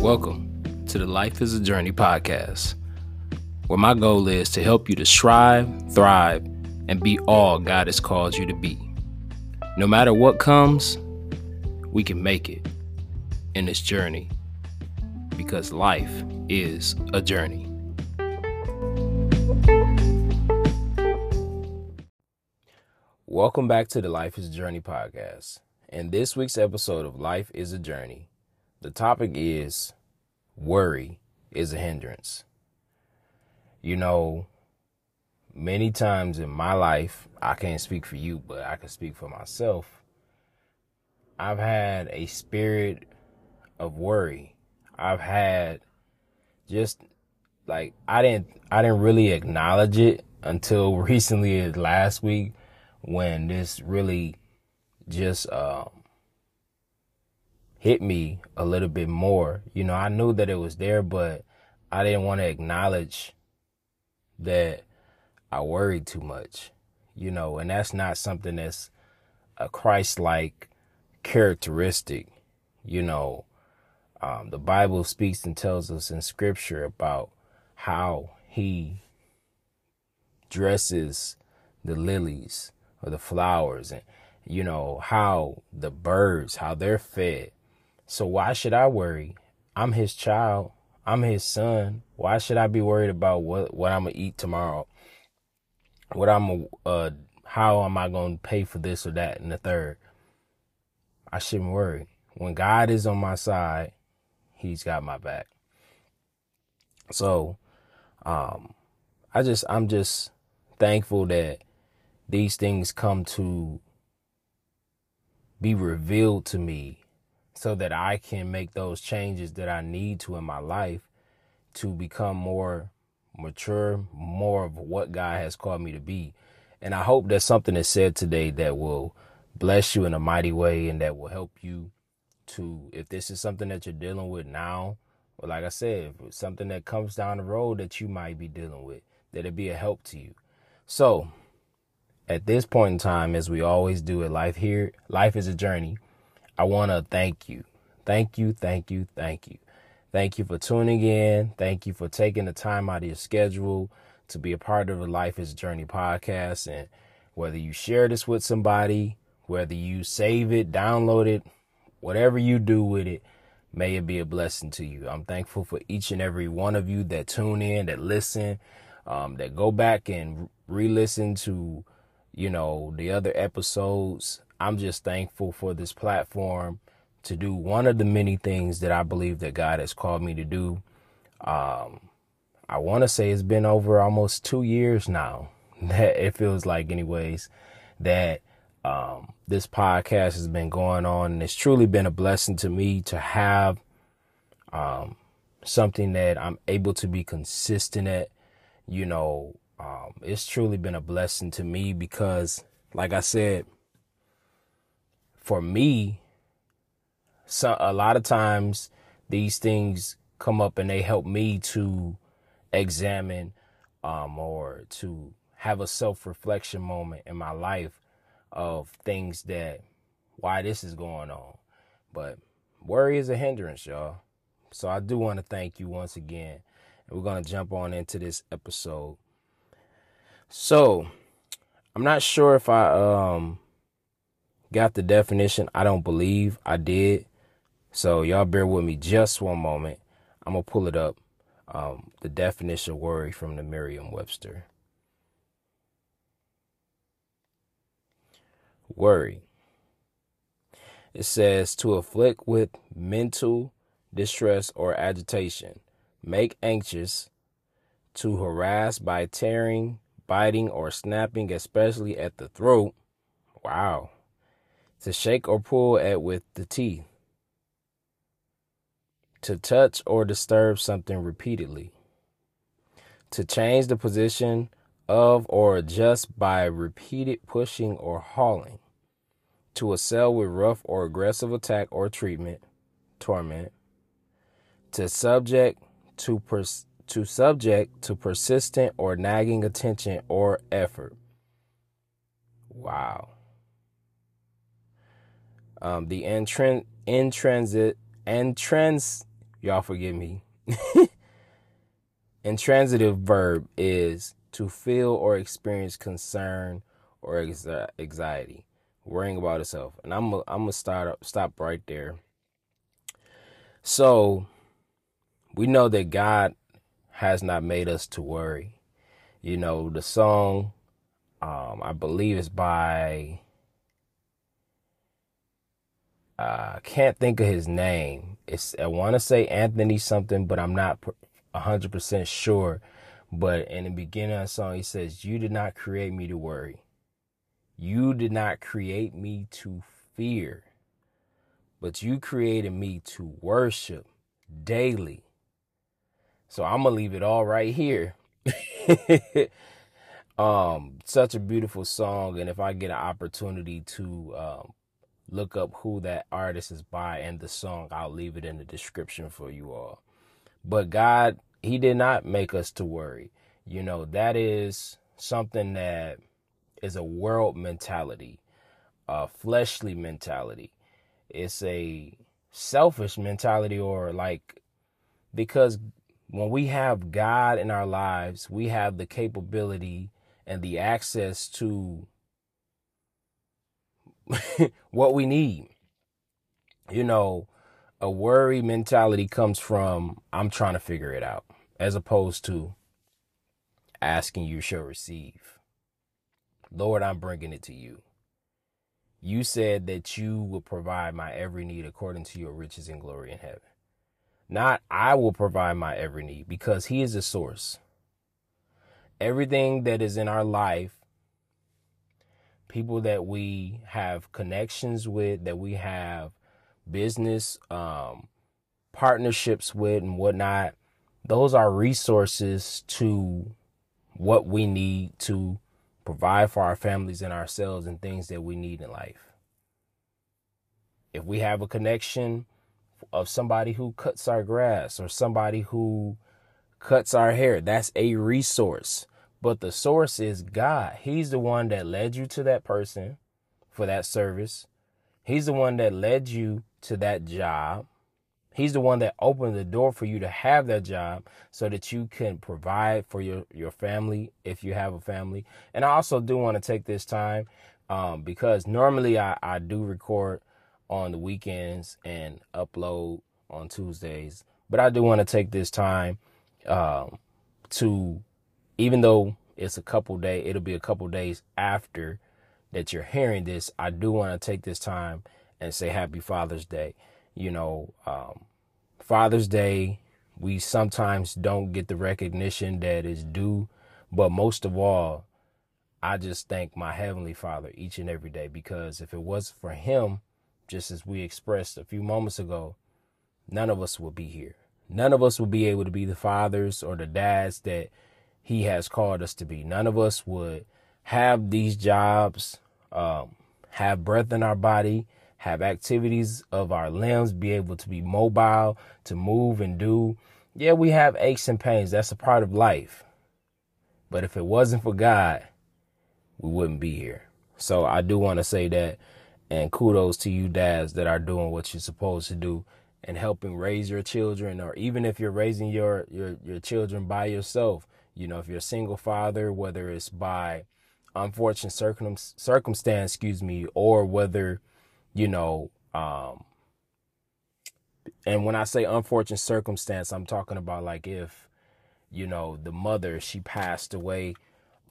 Welcome to the Life is a Journey podcast, where my goal is to help you to strive, thrive, and be all God has called you to be. No matter what comes, we can make it in this journey because life is a journey. Welcome back to the Life is a Journey podcast. In this week's episode of Life is a Journey, the topic is worry is a hindrance. You know, many times in my life, I can't speak for you, but I can speak for myself. I've had a spirit of worry. I've had just like I didn't I didn't really acknowledge it until recently last week when this really just um hit me a little bit more. You know, I knew that it was there, but I didn't want to acknowledge that I worried too much. You know, and that's not something that's a Christ like characteristic. You know, um, the Bible speaks and tells us in scripture about how he dresses the lilies or the flowers and you know how the birds how they're fed so why should I worry? I'm his child. I'm his son. Why should I be worried about what what I'm gonna eat tomorrow? What I'm uh how am I gonna pay for this or that and the third? I shouldn't worry. When God is on my side, He's got my back. So, um, I just I'm just thankful that these things come to be revealed to me so that I can make those changes that I need to in my life to become more mature, more of what God has called me to be. And I hope that something is said today that will bless you in a mighty way and that will help you to, if this is something that you're dealing with now, or like I said, something that comes down the road that you might be dealing with, that it be a help to you. So, at this point in time, as we always do at life here, life is a journey. I want to thank you. Thank you, thank you, thank you. Thank you for tuning in. Thank you for taking the time out of your schedule to be a part of the Life is Journey podcast. And whether you share this with somebody, whether you save it, download it, whatever you do with it, may it be a blessing to you. I'm thankful for each and every one of you that tune in, that listen, um, that go back and re listen to, you know, the other episodes. I'm just thankful for this platform to do one of the many things that I believe that God has called me to do. Um, I want to say it's been over almost two years now that it feels like, anyways, that um, this podcast has been going on, and it's truly been a blessing to me to have um, something that I'm able to be consistent at. You know, um, it's truly been a blessing to me because, like I said, for me, so a lot of times these things come up and they help me to examine um, or to have a self-reflection moment in my life of things that why this is going on. But worry is a hindrance, y'all. So I do want to thank you once again. And we're going to jump on into this episode. So, I'm not sure if I um got the definition. I don't believe I did. So y'all bear with me just one moment. I'm gonna pull it up. Um, the definition worry from the Merriam-Webster. Worry. It says to afflict with mental distress or agitation, make anxious, to harass by tearing, biting, or snapping, especially at the throat. Wow to shake or pull at with the teeth, to touch or disturb something repeatedly, to change the position of or adjust by repeated pushing or hauling, to assail with rough or aggressive attack or treatment, torment, to subject to pers- to subject to persistent or nagging attention or effort. Wow um, the intran- intransit entrance Y'all forgive me. Intransitive verb is to feel or experience concern or anxiety, worrying about itself. And I'm i I'm gonna start stop right there. So we know that God has not made us to worry. You know, the song, um, I believe is by, I can't think of his name. It's, I want to say Anthony something, but I'm not 100% sure. But in the beginning of the song, he says, You did not create me to worry. You did not create me to fear, but you created me to worship daily. So I'm going to leave it all right here. um, such a beautiful song. And if I get an opportunity to um, look up who that artist is by and the song, I'll leave it in the description for you all. But God, He did not make us to worry. You know, that is something that is a world mentality, a fleshly mentality. It's a selfish mentality, or like, because when we have God in our lives, we have the capability and the access to what we need. You know, a worry mentality comes from I'm trying to figure it out, as opposed to asking you shall receive. Lord, I'm bringing it to you. You said that you will provide my every need according to your riches and glory in heaven. Not I will provide my every need because He is the source. Everything that is in our life, people that we have connections with, that we have business um, partnerships with, and whatnot, those are resources to what we need to provide for our families and ourselves and things that we need in life. If we have a connection of somebody who cuts our grass or somebody who cuts our hair. That's a resource. But the source is God. He's the one that led you to that person for that service. He's the one that led you to that job. He's the one that opened the door for you to have that job so that you can provide for your, your family if you have a family. And I also do want to take this time um, because normally I, I do record on the weekends and upload on Tuesdays. But I do want to take this time um, to, even though it's a couple days, it'll be a couple days after that you're hearing this. I do want to take this time and say Happy Father's Day. You know, um, Father's Day, we sometimes don't get the recognition that is due, but most of all, I just thank my Heavenly Father each and every day because if it wasn't for Him, just as we expressed a few moments ago, none of us would be here. None of us would be able to be the fathers or the dads that he has called us to be. None of us would have these jobs, um, have breath in our body, have activities of our limbs, be able to be mobile, to move and do. Yeah, we have aches and pains. That's a part of life. But if it wasn't for God, we wouldn't be here. So I do want to say that and kudos to you dads that are doing what you're supposed to do and helping raise your children or even if you're raising your your your children by yourself you know if you're a single father whether it's by unfortunate circum circumstance excuse me or whether you know um and when i say unfortunate circumstance i'm talking about like if you know the mother she passed away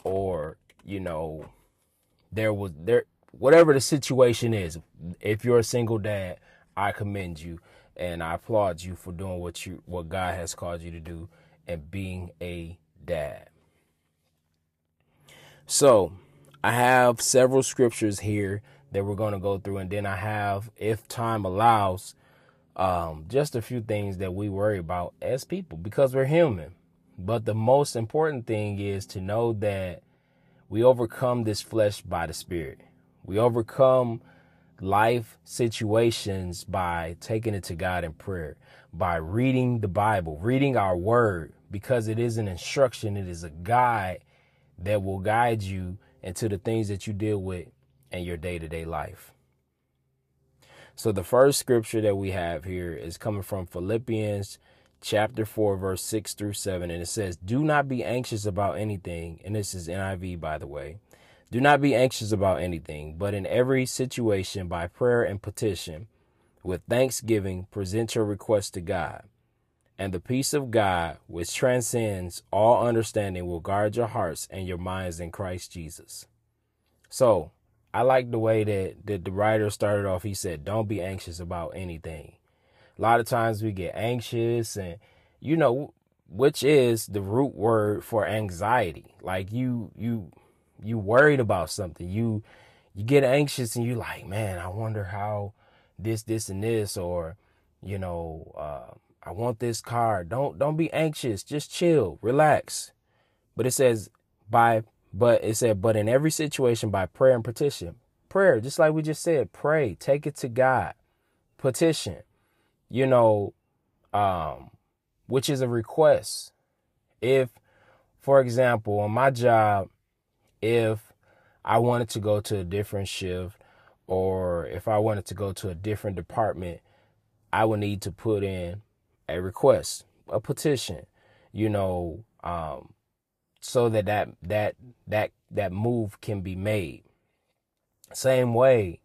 or you know there was there whatever the situation is, if you're a single dad, I commend you and I applaud you for doing what you what God has called you to do and being a dad. So, I have several scriptures here that we're going to go through and then I have if time allows um, just a few things that we worry about as people because we're human. But the most important thing is to know that we overcome this flesh by the spirit. We overcome life situations by taking it to God in prayer, by reading the Bible, reading our word, because it is an instruction, it is a guide that will guide you into the things that you deal with in your day to day life. So the first scripture that we have here is coming from Philippians chapter 4 verse 6 through 7 and it says, "Do not be anxious about anything." And this is NIV by the way. Do not be anxious about anything, but in every situation by prayer and petition with thanksgiving present your requests to God. And the peace of God, which transcends all understanding, will guard your hearts and your minds in Christ Jesus. So, I like the way that, that the writer started off. He said, Don't be anxious about anything. A lot of times we get anxious, and you know, which is the root word for anxiety. Like you, you, you worried about something. You, you get anxious, and you like, man, I wonder how this, this, and this, or you know, uh, I want this car. Don't don't be anxious. Just chill, relax. But it says by but it said but in every situation by prayer and petition. Prayer, just like we just said, pray, take it to God. Petition. You know, um which is a request. If for example, on my job, if I wanted to go to a different shift or if I wanted to go to a different department, I would need to put in a request, a petition, you know, um, so that that that that that move can be made. Same way,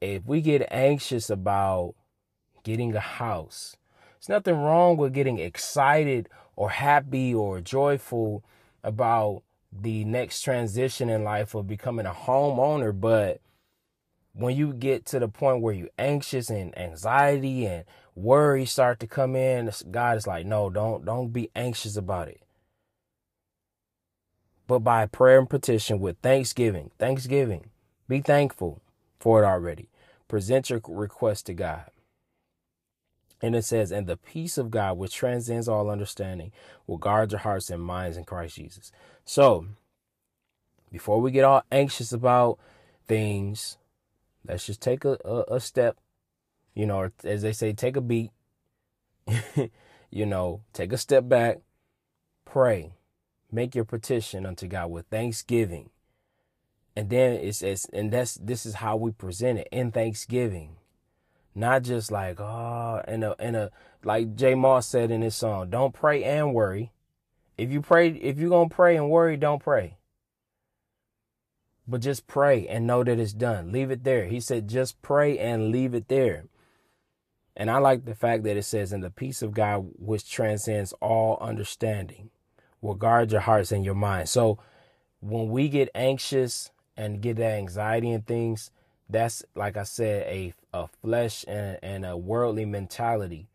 if we get anxious about getting a house, there's nothing wrong with getting excited or happy or joyful about the next transition in life of becoming a homeowner, but when you get to the point where you're anxious and anxiety and worry start to come in, God is like, no, don't don't be anxious about it. But by prayer and petition with thanksgiving, thanksgiving, be thankful for it already. Present your request to God. And it says, and the peace of God, which transcends all understanding, will guard your hearts and minds in Christ Jesus. So, before we get all anxious about things, let's just take a, a, a step you know, as they say, take a beat, you know, take a step back, pray, make your petition unto God with thanksgiving. And then it's, it's and that's this is how we present it in thanksgiving. Not just like, oh, and a and a like J Moss said in his song, don't pray and worry. If you pray, if you're gonna pray and worry, don't pray. But just pray and know that it's done. Leave it there. He said, just pray and leave it there. And I like the fact that it says, "In the peace of God, which transcends all understanding, will guard your hearts and your minds." So, when we get anxious and get that anxiety and things, that's like I said, a a flesh and, and a worldly mentality.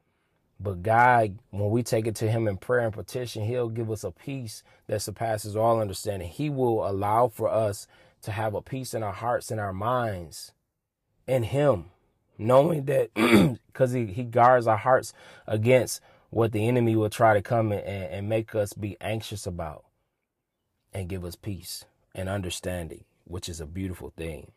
But God, when we take it to Him in prayer and petition, He'll give us a peace that surpasses all understanding. He will allow for us to have a peace in our hearts and our minds in Him knowing that because he, he guards our hearts against what the enemy will try to come and, and make us be anxious about and give us peace and understanding, which is a beautiful thing.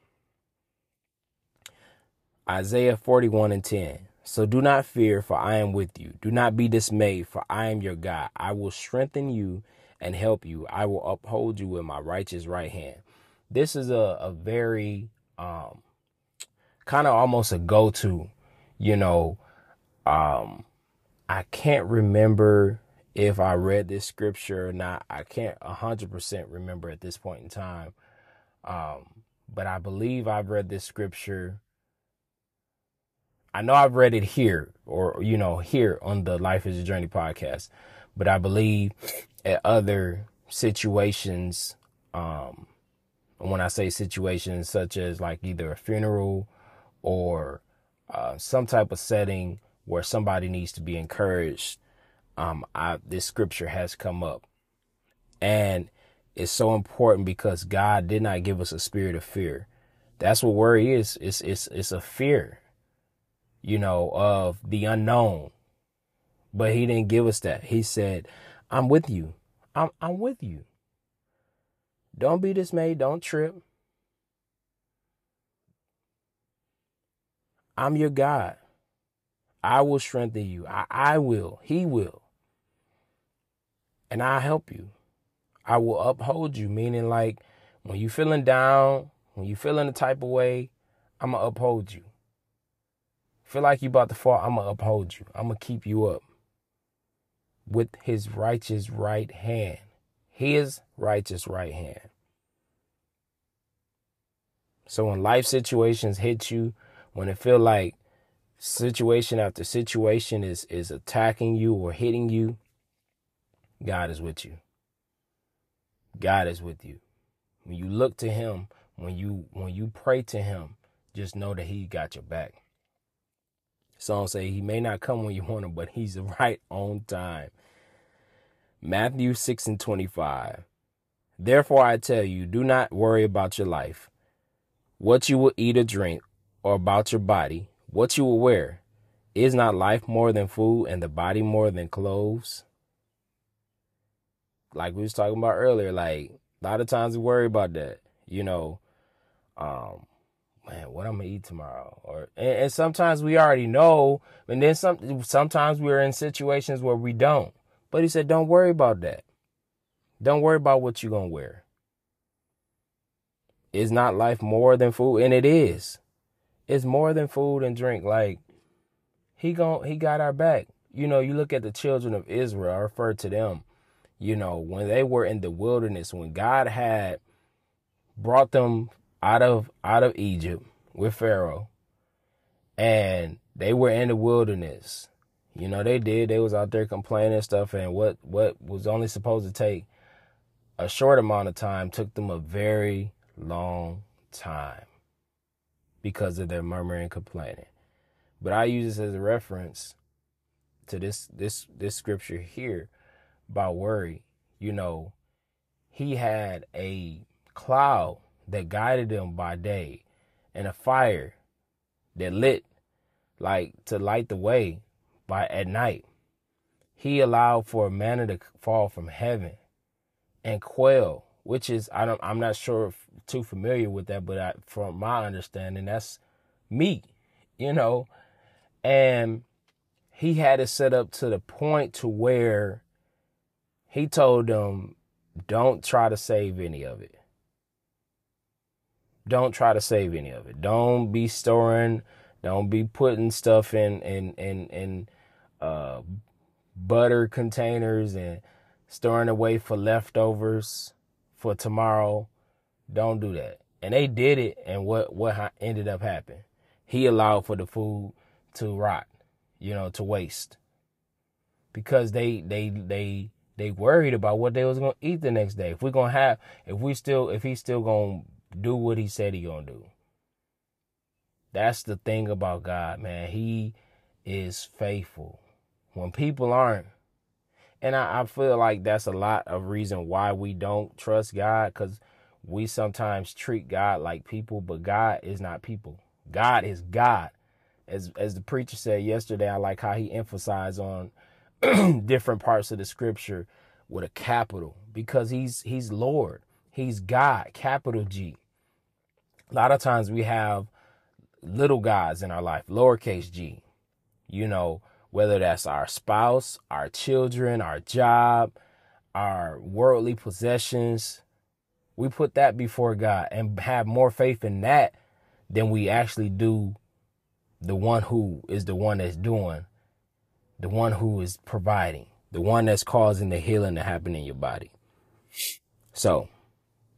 Isaiah 41 and 10. So do not fear, for I am with you. Do not be dismayed, for I am your God. I will strengthen you and help you. I will uphold you with my righteous right hand. This is a, a very um, kind of almost a go to, you know. Um, I can't remember if I read this scripture or not. I can't 100% remember at this point in time. Um, but I believe I've read this scripture. I know I've read it here or, you know, here on the Life is a Journey podcast, but I believe at other situations, um, when I say situations such as like either a funeral or uh, some type of setting where somebody needs to be encouraged, um, I, this scripture has come up. And it's so important because God did not give us a spirit of fear. That's what worry is. It's, it's, it's a fear, you know, of the unknown. But he didn't give us that. He said, I'm with you. I'm, I'm with you. Don't be dismayed. Don't trip. I'm your God. I will strengthen you. I, I will. He will. And I'll help you. I will uphold you, meaning like when you feeling down, when you feeling the type of way, I'm going to uphold you. Feel like you about to fall, I'm gonna uphold you. I'm gonna keep you up with his righteous right hand. His righteous right hand. So when life situations hit you, when it feel like situation after situation is is attacking you or hitting you, God is with you. God is with you. When you look to him, when you when you pray to him, just know that he got your back. Some say he may not come when you want him, but he's right on time. Matthew 6 and 25. Therefore I tell you, do not worry about your life, what you will eat or drink, or about your body, what you will wear. Is not life more than food and the body more than clothes? Like we was talking about earlier, like a lot of times we worry about that. You know, um, man, what I'm gonna eat tomorrow, or and, and sometimes we already know, and then some sometimes we're in situations where we don't. But he said, don't worry about that. Don't worry about what you're gonna wear. Is not life more than food? And it is. It's more than food and drink. Like he gon' he got our back. You know, you look at the children of Israel, I refer to them, you know, when they were in the wilderness, when God had brought them out of out of Egypt with Pharaoh, and they were in the wilderness. You know, they did. They was out there complaining and stuff, and what what was only supposed to take a short amount of time took them a very long time because of their murmuring and complaining. But I use this as a reference to this this this scripture here about worry. You know, he had a cloud that guided them by day and a fire that lit like to light the way by at night. He allowed for a manna to fall from heaven and quail, which is I don't I'm not sure if too familiar with that, but I, from my understanding, that's meat, you know, and he had it set up to the point to where he told them, don't try to save any of it. Don't try to save any of it. Don't be storing. Don't be putting stuff in in in in uh, butter containers and storing away for leftovers for tomorrow. Don't do that. And they did it, and what what ended up happening? He allowed for the food to rot, you know, to waste, because they they they they worried about what they was gonna eat the next day. If we're gonna have, if we still, if he's still gonna do what he said he gonna do. That's the thing about God, man. He is faithful. When people aren't, and I, I feel like that's a lot of reason why we don't trust God, because we sometimes treat God like people, but God is not people. God is God. As as the preacher said yesterday, I like how he emphasized on different parts of the scripture with a capital because he's he's Lord. He's God, capital G. A lot of times we have little gods in our life, lowercase g. You know, whether that's our spouse, our children, our job, our worldly possessions, we put that before God and have more faith in that than we actually do the one who is the one that's doing, the one who is providing, the one that's causing the healing to happen in your body. So,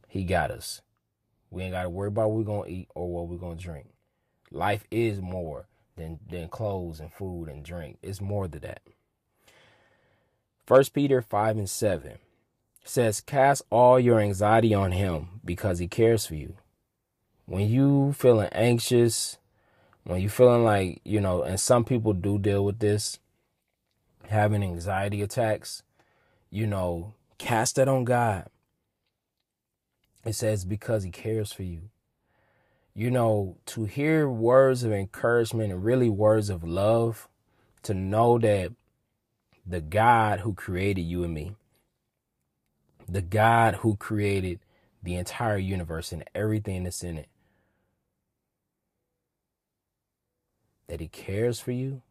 he got us. We ain't got to worry about what we're going to eat or what we're going to drink. Life is more than, than clothes and food and drink. It's more than that. First Peter 5 and 7 says, Cast all your anxiety on him because he cares for you. When you feeling anxious, when you feeling like, you know, and some people do deal with this, having anxiety attacks, you know, cast that on God. It says, because he cares for you. You know, to hear words of encouragement and really words of love, to know that the God who created you and me, the God who created the entire universe and everything that's in it, that he cares for you,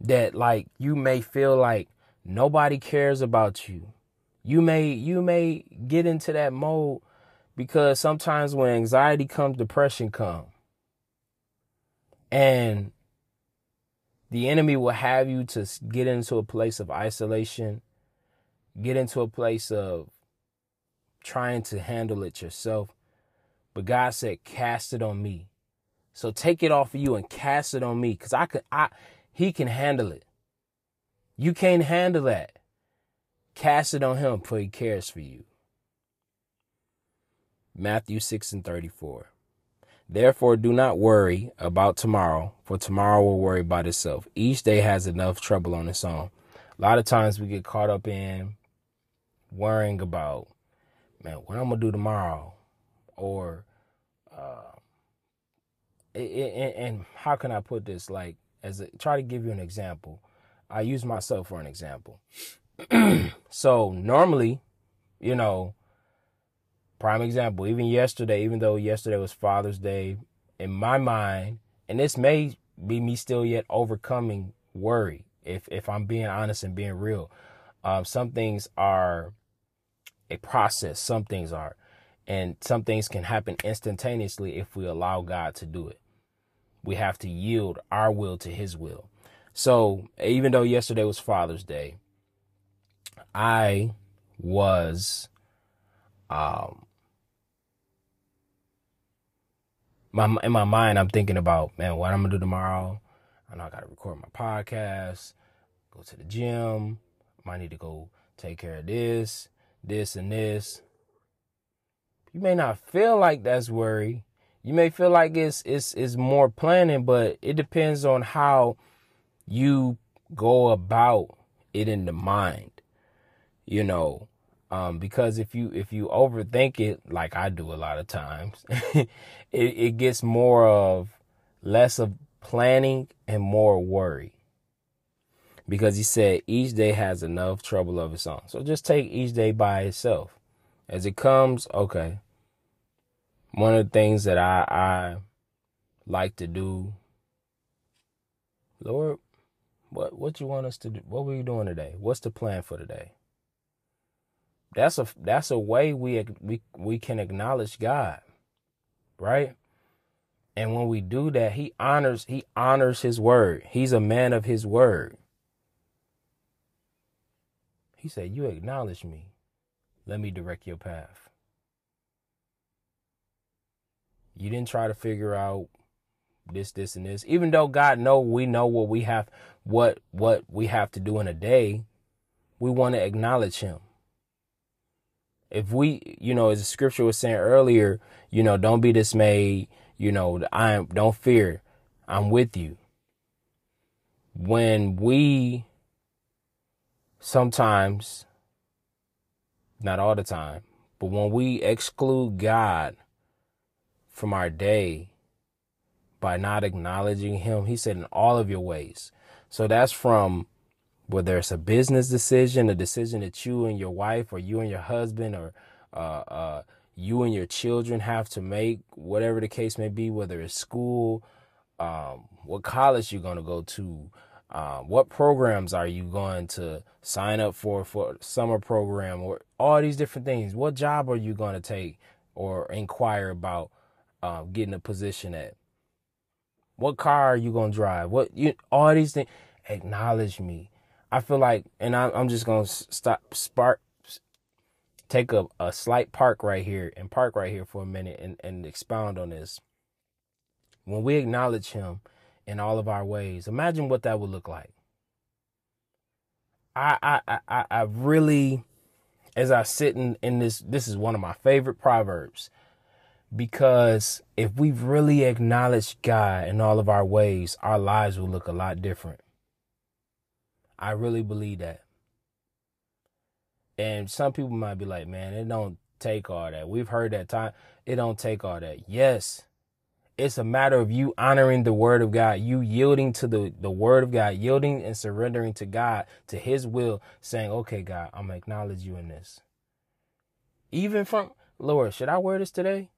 that like you may feel like nobody cares about you. You may you may get into that mode because sometimes when anxiety comes depression comes And the enemy will have you to get into a place of isolation, get into a place of trying to handle it yourself. But God said, cast it on me. So take it off of you and cast it on me. Cause I could I he can handle it. You can't handle that. Cast it on him for he cares for you. Matthew 6 and 34. Therefore, do not worry about tomorrow, for tomorrow will worry about itself. Each day has enough trouble on its own. A lot of times we get caught up in worrying about, man, what I'm gonna do tomorrow, or, uh, and how can I put this? Like, as a, try to give you an example. I use myself for an example. so normally, you know, prime example, even yesterday, even though yesterday was Father's Day, in my mind, and this may be me still yet overcoming worry, if if I'm being honest and being real. Um, some things are a process, some things are. And some things can happen instantaneously if we allow God to do it. We have to yield our will to his will. So even though yesterday was Father's Day, I was um my in my mind I'm thinking about man what I'm gonna do tomorrow. I know I gotta record my podcast, go to the gym, might need to go take care of this, this and this. You may not feel like that's worry. You may feel like it's it's it's more planning, but it depends on how you go about it in the mind, you know. Um, because if you if you overthink it like I do a lot of times, it, it gets more of less of planning and more worry. Because he said each day has enough trouble of its own. So just take each day by itself. As it comes, okay. One of the things that I I like to do, Lord, what what you want us to do? What were you doing today? What's the plan for today? That's a that's a way we we we can acknowledge God, right? And when we do that, he honors he honors his word. He's a man of his word. He said, "You acknowledge me. Let me direct your path." You didn't try to figure out this, this, and this. Even though God know we know what we have, what what we have to do in a day, we want to acknowledge Him. If we, you know, as the scripture was saying earlier, you know, don't be dismayed. You know, I. Don't fear. I'm with you. When we sometimes, not all the time, but when we exclude God from our day by not acknowledging him. He said, in all of your ways. So that's from whether it's a business decision, a decision that you and your wife, or you and your husband, or uh, uh, you and your children have to make, whatever the case may be, whether it's school, um, what college you're going to go to, uh, what programs are you going to sign up for for summer program, or all these different things. What job are you going to take or inquire about uh, getting a position at? What car are you gonna drive? What you all these things? Acknowledge me. I feel like, and I, I'm just gonna stop, spark, take a, a slight park right here and park right here for a minute and, and expound on this. When we acknowledge Him in all of our ways, imagine what that would look like. I I I, I really, as I sit in, in this, this is one of my favorite proverbs because if we really acknowledge God in all of our ways, our lives will look a lot different. I really believe that. And some people might be like, man, it don't take all that. We've heard that time. It don't take all that. Yes. It's a matter of you honoring the word of God, you yielding to the, the word of God, yielding and surrendering to God, to his will, saying, okay, God, I'm going acknowledge you in this. Even from, Lord, should I wear this today?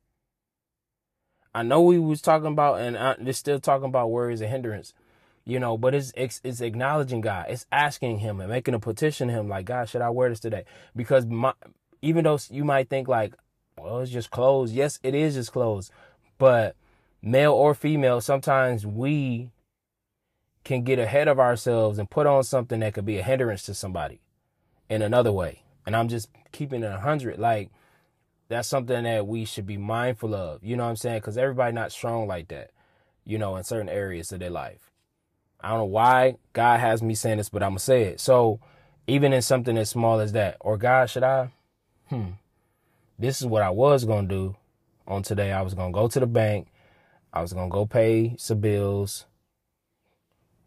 I know we was talking about, and uh, they're still talking about worries and hindrance, you know. But it's, it's it's acknowledging God. It's asking Him and making a petition to Him, like God, should I wear this today? Because my, even though you might think like, well, it's just clothes. Yes, it is just clothes, but male or female, sometimes we can get ahead of ourselves and put on something that could be a hindrance to somebody in another way. And I'm just keeping it a hundred. Like that's something that we should be mindful of. You know what I'm saying? Because everybody not strong like that. You know, in certain areas of their life. I don't know why God has me saying this, but I'm gonna say it. So even in something as small as that, or God, should I? Hmm. This is what I was gonna do on today. I was gonna go to the bank. I was gonna go pay some bills.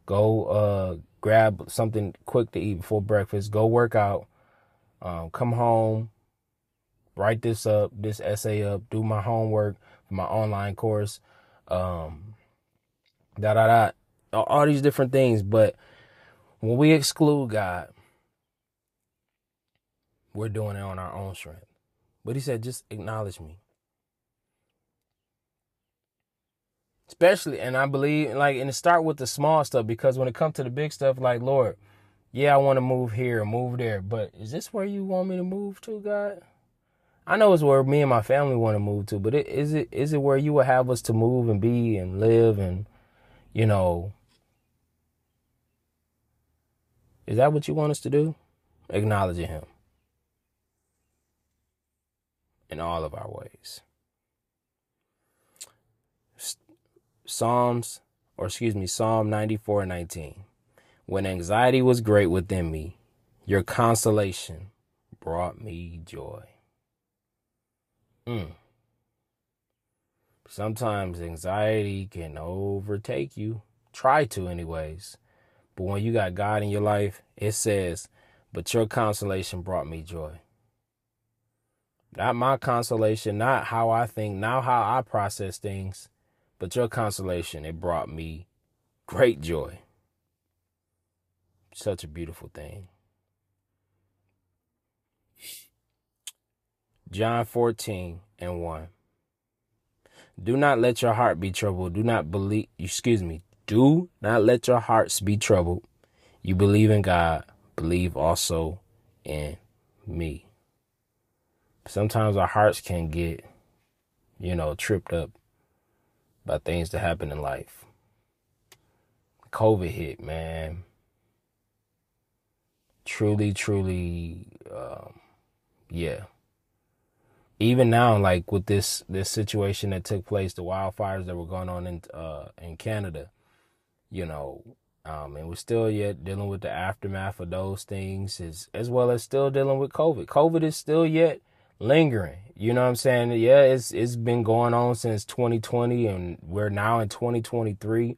Go uh grab something quick to eat before breakfast. Go work out. Um, come home. Write this up, this essay up. Do my homework for my online course. Um, da da da. All these different things, but when we exclude God, we're doing it on our own strength. But he said, just acknowledge me. Especially, and I believe, like, and start with the small stuff because when it comes to the big stuff, like, Lord, yeah, I want to move here, move there, but is this where you want me to move to, God? I know it's where me and my family want to move to, but it, is it is it where you would have us to move and be and live and, you know, is that what you want us to do? Acknowledging Him in all of our ways. Psalms, or excuse me, Psalm 94 19. When anxiety was great within me, your consolation brought me joy. Mm. Sometimes anxiety can overtake you. Try to, anyways. But when you got God in your life, it says, But your consolation brought me joy. Not my consolation, not how I think, not how I process things, but your consolation, it brought me great joy. Such a beautiful thing. John 14 and 1. Do not let your heart be troubled. Do not believe, excuse me, do not let your hearts be troubled. You believe in God, believe also in me sometimes our hearts can get, you know, tripped up by things that happen in life. COVID hit, man. Truly, truly, um, yeah. Even now, like with this this situation that took place, the wildfires that were going on in uh, in Canada, you know, um, and we're still yet dealing with the aftermath of those things, as as well as still dealing with COVID. COVID is still yet lingering. You know what I'm saying? Yeah, it's it's been going on since 2020 and we're now in 2023.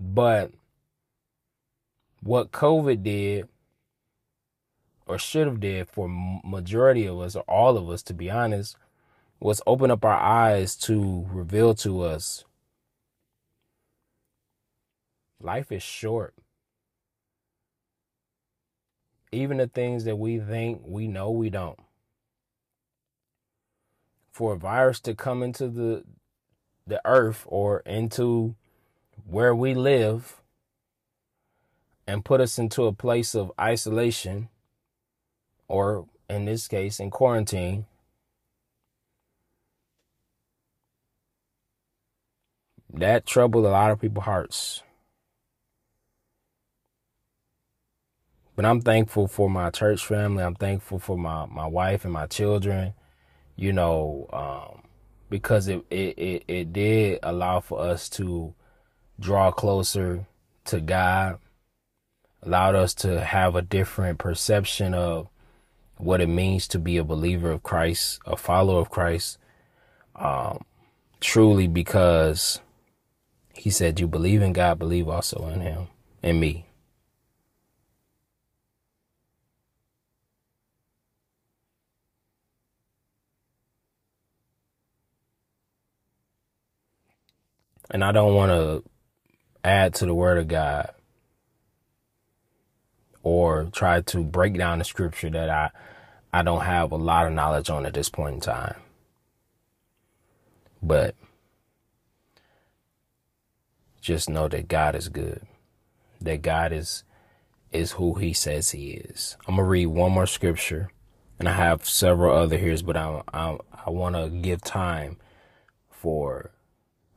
But what COVID did or should have did for majority of us or all of us to be honest was open up our eyes to reveal to us life is short. Even the things that we think we know we don't for a virus to come into the the earth or into where we live and put us into a place of isolation or in this case in quarantine that troubled a lot of people's hearts but I'm thankful for my church family. I'm thankful for my, my wife and my children you know, um, because it, it, it, it did allow for us to draw closer to God, allowed us to have a different perception of what it means to be a believer of Christ, a follower of Christ, um, truly because he said, You believe in God, believe also in him, in me. And I don't want to add to the word of God or try to break down the scripture that I I don't have a lot of knowledge on at this point in time. But just know that God is good. That God is is who he says he is. I'm going to read one more scripture and I have several other here but I I I want to give time for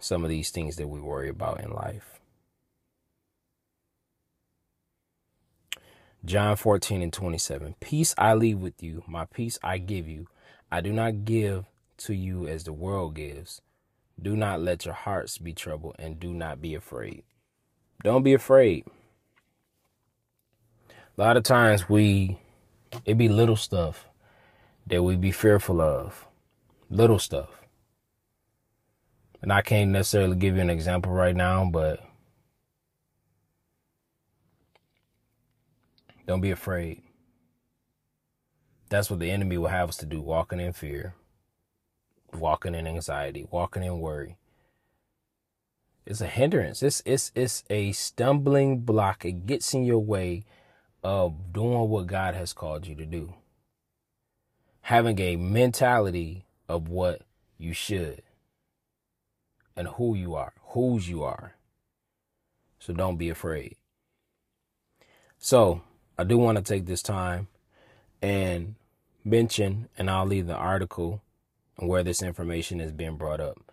some of these things that we worry about in life. John 14 and 27. Peace I leave with you, my peace I give you. I do not give to you as the world gives. Do not let your hearts be troubled and do not be afraid. Don't be afraid. A lot of times we, it be little stuff that we be fearful of. Little stuff. And I can't necessarily give you an example right now, but don't be afraid. That's what the enemy will have us to do walking in fear, walking in anxiety, walking in worry. It's a hindrance. It's it's it's a stumbling block. It gets in your way of doing what God has called you to do. Having a mentality of what you should and who you are, whose you are. So don't be afraid. So I do want to take this time and mention, and I'll leave the article where this information is being brought up.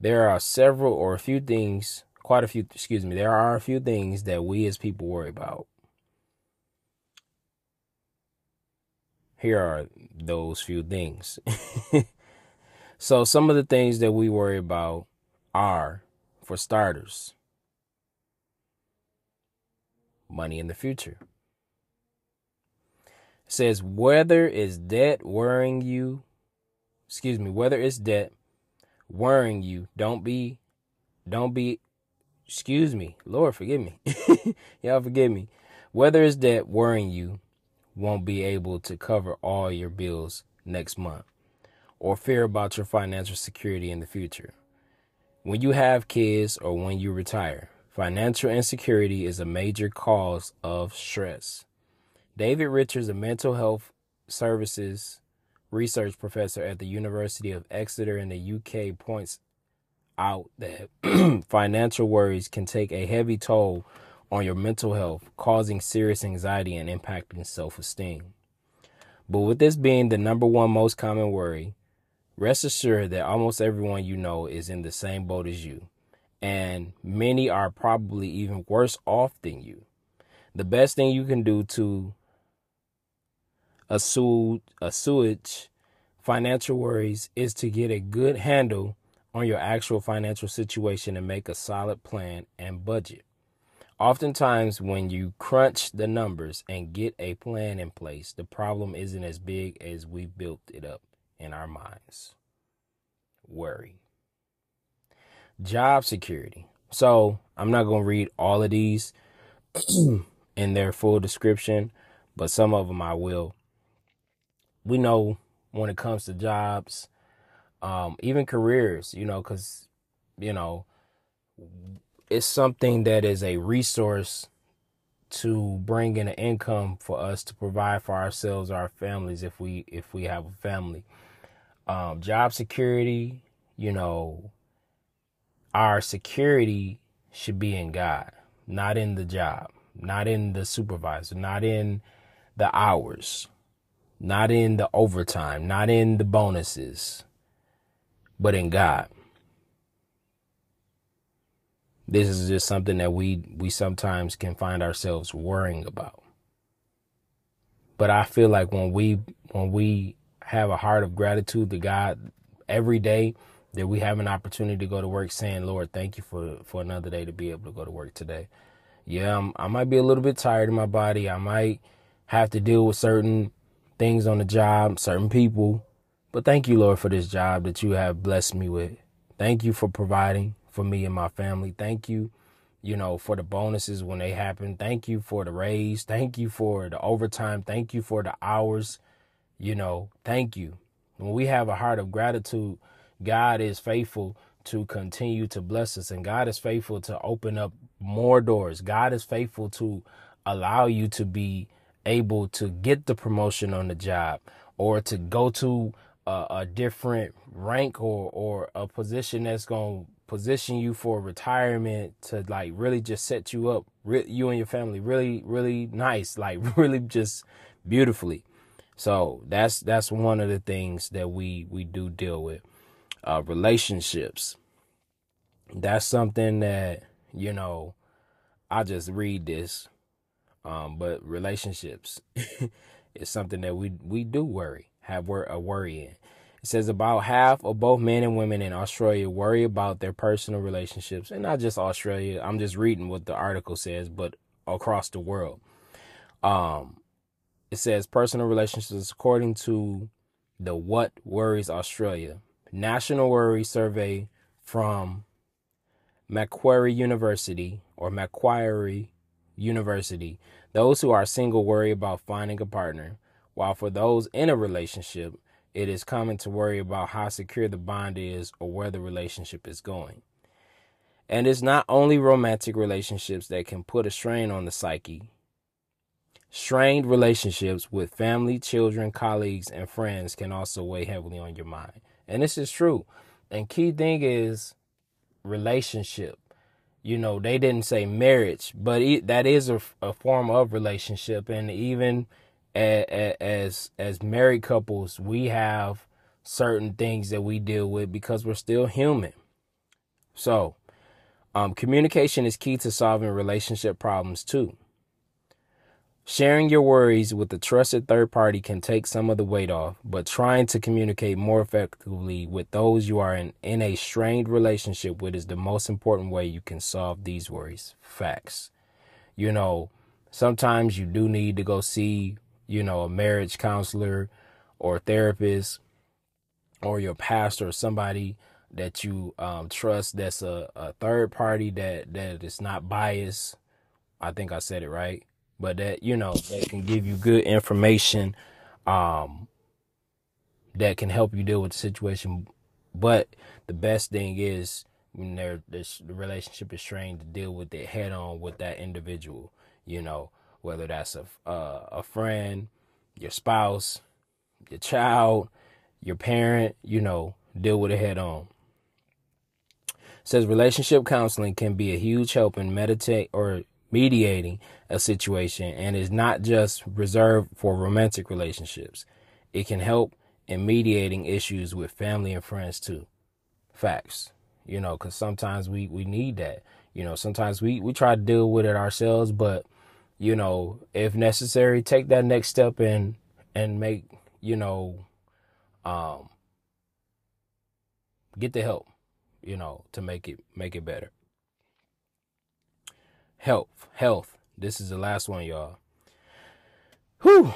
There are several or a few things, quite a few, excuse me, there are a few things that we as people worry about. Here are those few things. so, some of the things that we worry about are, for starters, money in the future says whether is debt worrying you, excuse me, whether it's debt worrying you, don't be, don't be, excuse me, Lord, forgive me. Y'all forgive me. Whether it's debt worrying you, won't be able to cover all your bills next month, or fear about your financial security in the future. When you have kids or when you retire, financial insecurity is a major cause of stress. David Richards, a mental health services research professor at the University of Exeter in the UK, points out that financial worries can take a heavy toll on your mental health, causing serious anxiety and impacting self esteem. But with this being the number one most common worry, rest assured that almost everyone you know is in the same boat as you, and many are probably even worse off than you. The best thing you can do to assuage financial worries is to get a good handle on your actual financial situation and make a solid plan and budget. Oftentimes, when you crunch the numbers and get a plan in place, the problem isn't as big as we built it up in our minds. Worry. Job security. So, I'm not going to read all of these in their full description, but some of them I will we know when it comes to jobs, um, even careers, you know, because, you know, it's something that is a resource to bring in an income for us to provide for ourselves, our families, if we if we have a family. Um, job security, you know, our security should be in God, not in the job, not in the supervisor, not in the hours not in the overtime, not in the bonuses, but in God. This is just something that we we sometimes can find ourselves worrying about. But I feel like when we when we have a heart of gratitude to God every day that we have an opportunity to go to work saying, Lord, thank you for, for another day to be able to go to work today. Yeah, I'm, I might be a little bit tired in my body. I might have to deal with certain things on the job, certain people. But thank you, Lord, for this job that you have blessed me with. Thank you for providing for me and my family. Thank you, you know, for the bonuses when they happen. Thank you for the raise. Thank you for the overtime. Thank you for the hours. You know, thank you. When we have a heart of gratitude, God is faithful to continue to bless us and God is faithful to open up more doors. God is faithful to allow you to be able to get the promotion on the job or to go to a, a different rank or, or a position that's going to position you for retirement to like really just set you up, re- you and your family, really, really nice, like really just beautifully. So that's that's one of the things that we we do deal with. uh, relationships. That's something that, you know, I just read this. Um, but relationships is something that we we do worry, have wor- a worry in. It says about half of both men and women in Australia worry about their personal relationships, and not just Australia. I'm just reading what the article says, but across the world. Um, it says personal relationships according to the What Worries Australia National Worry Survey from Macquarie University or Macquarie University. Those who are single worry about finding a partner, while for those in a relationship, it is common to worry about how secure the bond is or where the relationship is going. And it's not only romantic relationships that can put a strain on the psyche. Strained relationships with family, children, colleagues, and friends can also weigh heavily on your mind. And this is true. And key thing is relationship. You know, they didn't say marriage, but it, that is a, a form of relationship. And even as as married couples, we have certain things that we deal with because we're still human. So, um, communication is key to solving relationship problems too. Sharing your worries with a trusted third party can take some of the weight off, but trying to communicate more effectively with those you are in, in a strained relationship with is the most important way you can solve these worries. Facts. You know, sometimes you do need to go see you know, a marriage counselor or therapist or your pastor or somebody that you um, trust that's a, a third party that, that is not biased. I think I said it right. But that, you know, that can give you good information um, that can help you deal with the situation. But the best thing is when they're, this, the relationship is trained to deal with it head on with that individual, you know whether that's a uh, a friend, your spouse, your child, your parent, you know, deal with it head on. Says relationship counseling can be a huge help in meditate or mediating a situation and is not just reserved for romantic relationships. It can help in mediating issues with family and friends too. Facts. You know, cuz sometimes we we need that. You know, sometimes we we try to deal with it ourselves, but you know, if necessary, take that next step and and make, you know, um get the help, you know, to make it make it better. Health, health. This is the last one, y'all. Whew.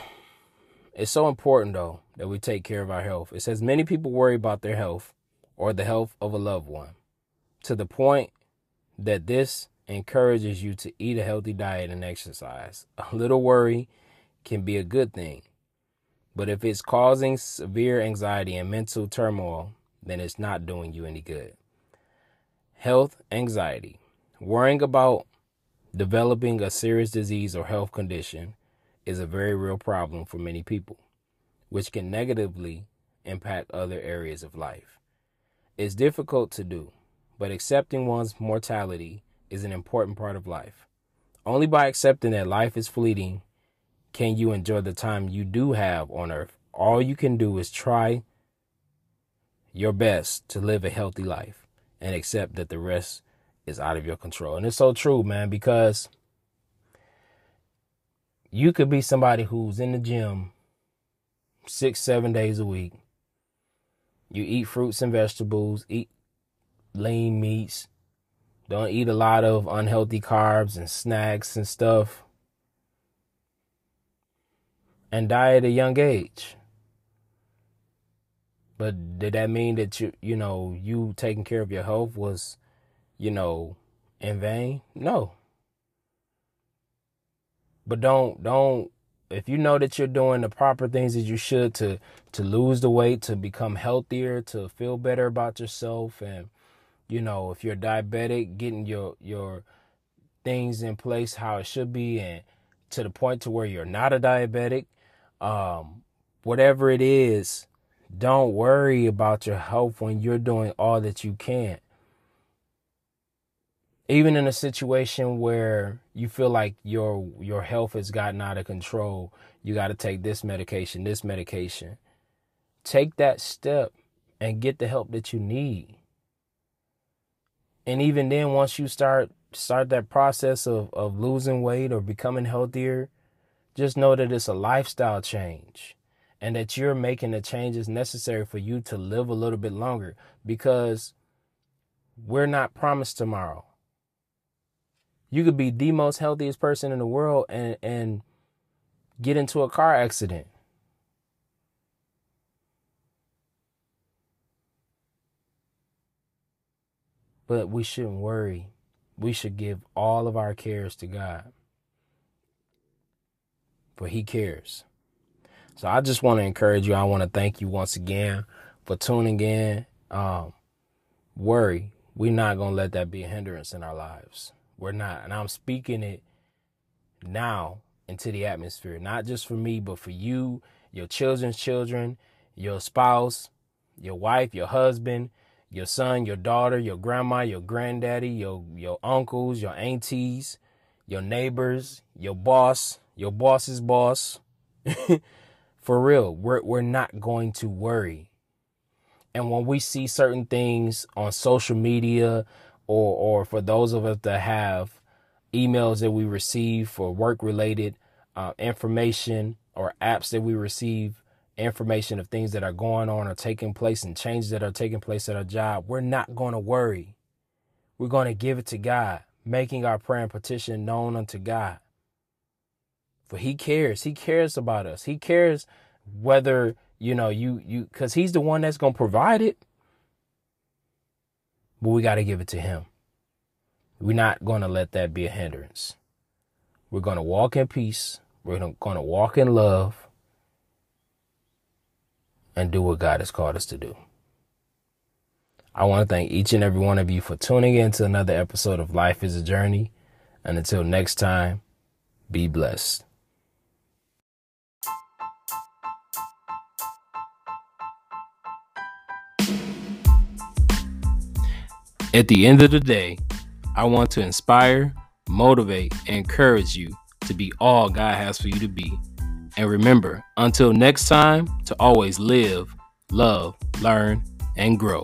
It's so important though that we take care of our health. It says many people worry about their health or the health of a loved one to the point that this encourages you to eat a healthy diet and exercise. A little worry can be a good thing, but if it's causing severe anxiety and mental turmoil, then it's not doing you any good. Health anxiety. Worrying about developing a serious disease or health condition is a very real problem for many people, which can negatively impact other areas of life. It's difficult to do, but accepting one's mortality is an important part of life. Only by accepting that life is fleeting can you enjoy the time you do have on earth. All you can do is try your best to live a healthy life and accept that the rest is out of your control. And it's so true, man, because you could be somebody who's in the gym six, seven days a week. You eat fruits and vegetables, eat lean meats, don't eat a lot of unhealthy carbs and snacks and stuff. And die at a young age. But did that mean that you you know, you taking care of your health was, you know, in vain? No. But don't don't if you know that you're doing the proper things that you should to to lose the weight, to become healthier, to feel better about yourself and you know, if you're diabetic, getting your your things in place how it should be and to the point to where you're not a diabetic, um, whatever it is, don't worry about your health when you're doing all that you can. Even in a situation where you feel like your your health has gotten out of control, you got to take this medication, this medication. Take that step and get the help that you need. And even then, once you start start that process of, of losing weight or becoming healthier, just know that it's a lifestyle change and that you're making the changes necessary for you to live a little bit longer because we're not promised tomorrow. You could be the most healthiest person in the world and, and get into a car accident. But we shouldn't worry. We should give all of our cares to God. For He cares. So I just want to encourage you. I want to thank you once again for tuning in. Um, worry. We're not going to let that be a hindrance in our lives. We're not. And I'm speaking it now into the atmosphere, not just for me, but for you, your children's children, your spouse, your wife, your husband, your son, your daughter, your grandma, your granddaddy, your your uncles, your aunties, your neighbors, your boss, your boss's boss. For real, we're we're not going to worry. And when we see certain things on social media or or for those of us that have emails that we receive for work related uh, information or apps that we receive information of things that are going on or taking place and changes that are taking place at our job, we're not going to worry. We're going to give it to God, making our prayer and petition known unto God. For he cares. He cares about us. He cares whether, you know, you you cuz he's the one that's going to provide it. But we got to give it to him. We're not going to let that be a hindrance. We're going to walk in peace. We're going to walk in love and do what God has called us to do. I want to thank each and every one of you for tuning in to another episode of Life is a Journey. And until next time, be blessed. At the end of the day, I want to inspire, motivate, and encourage you to be all God has for you to be and remember, until next time, to always live, love, learn, and grow.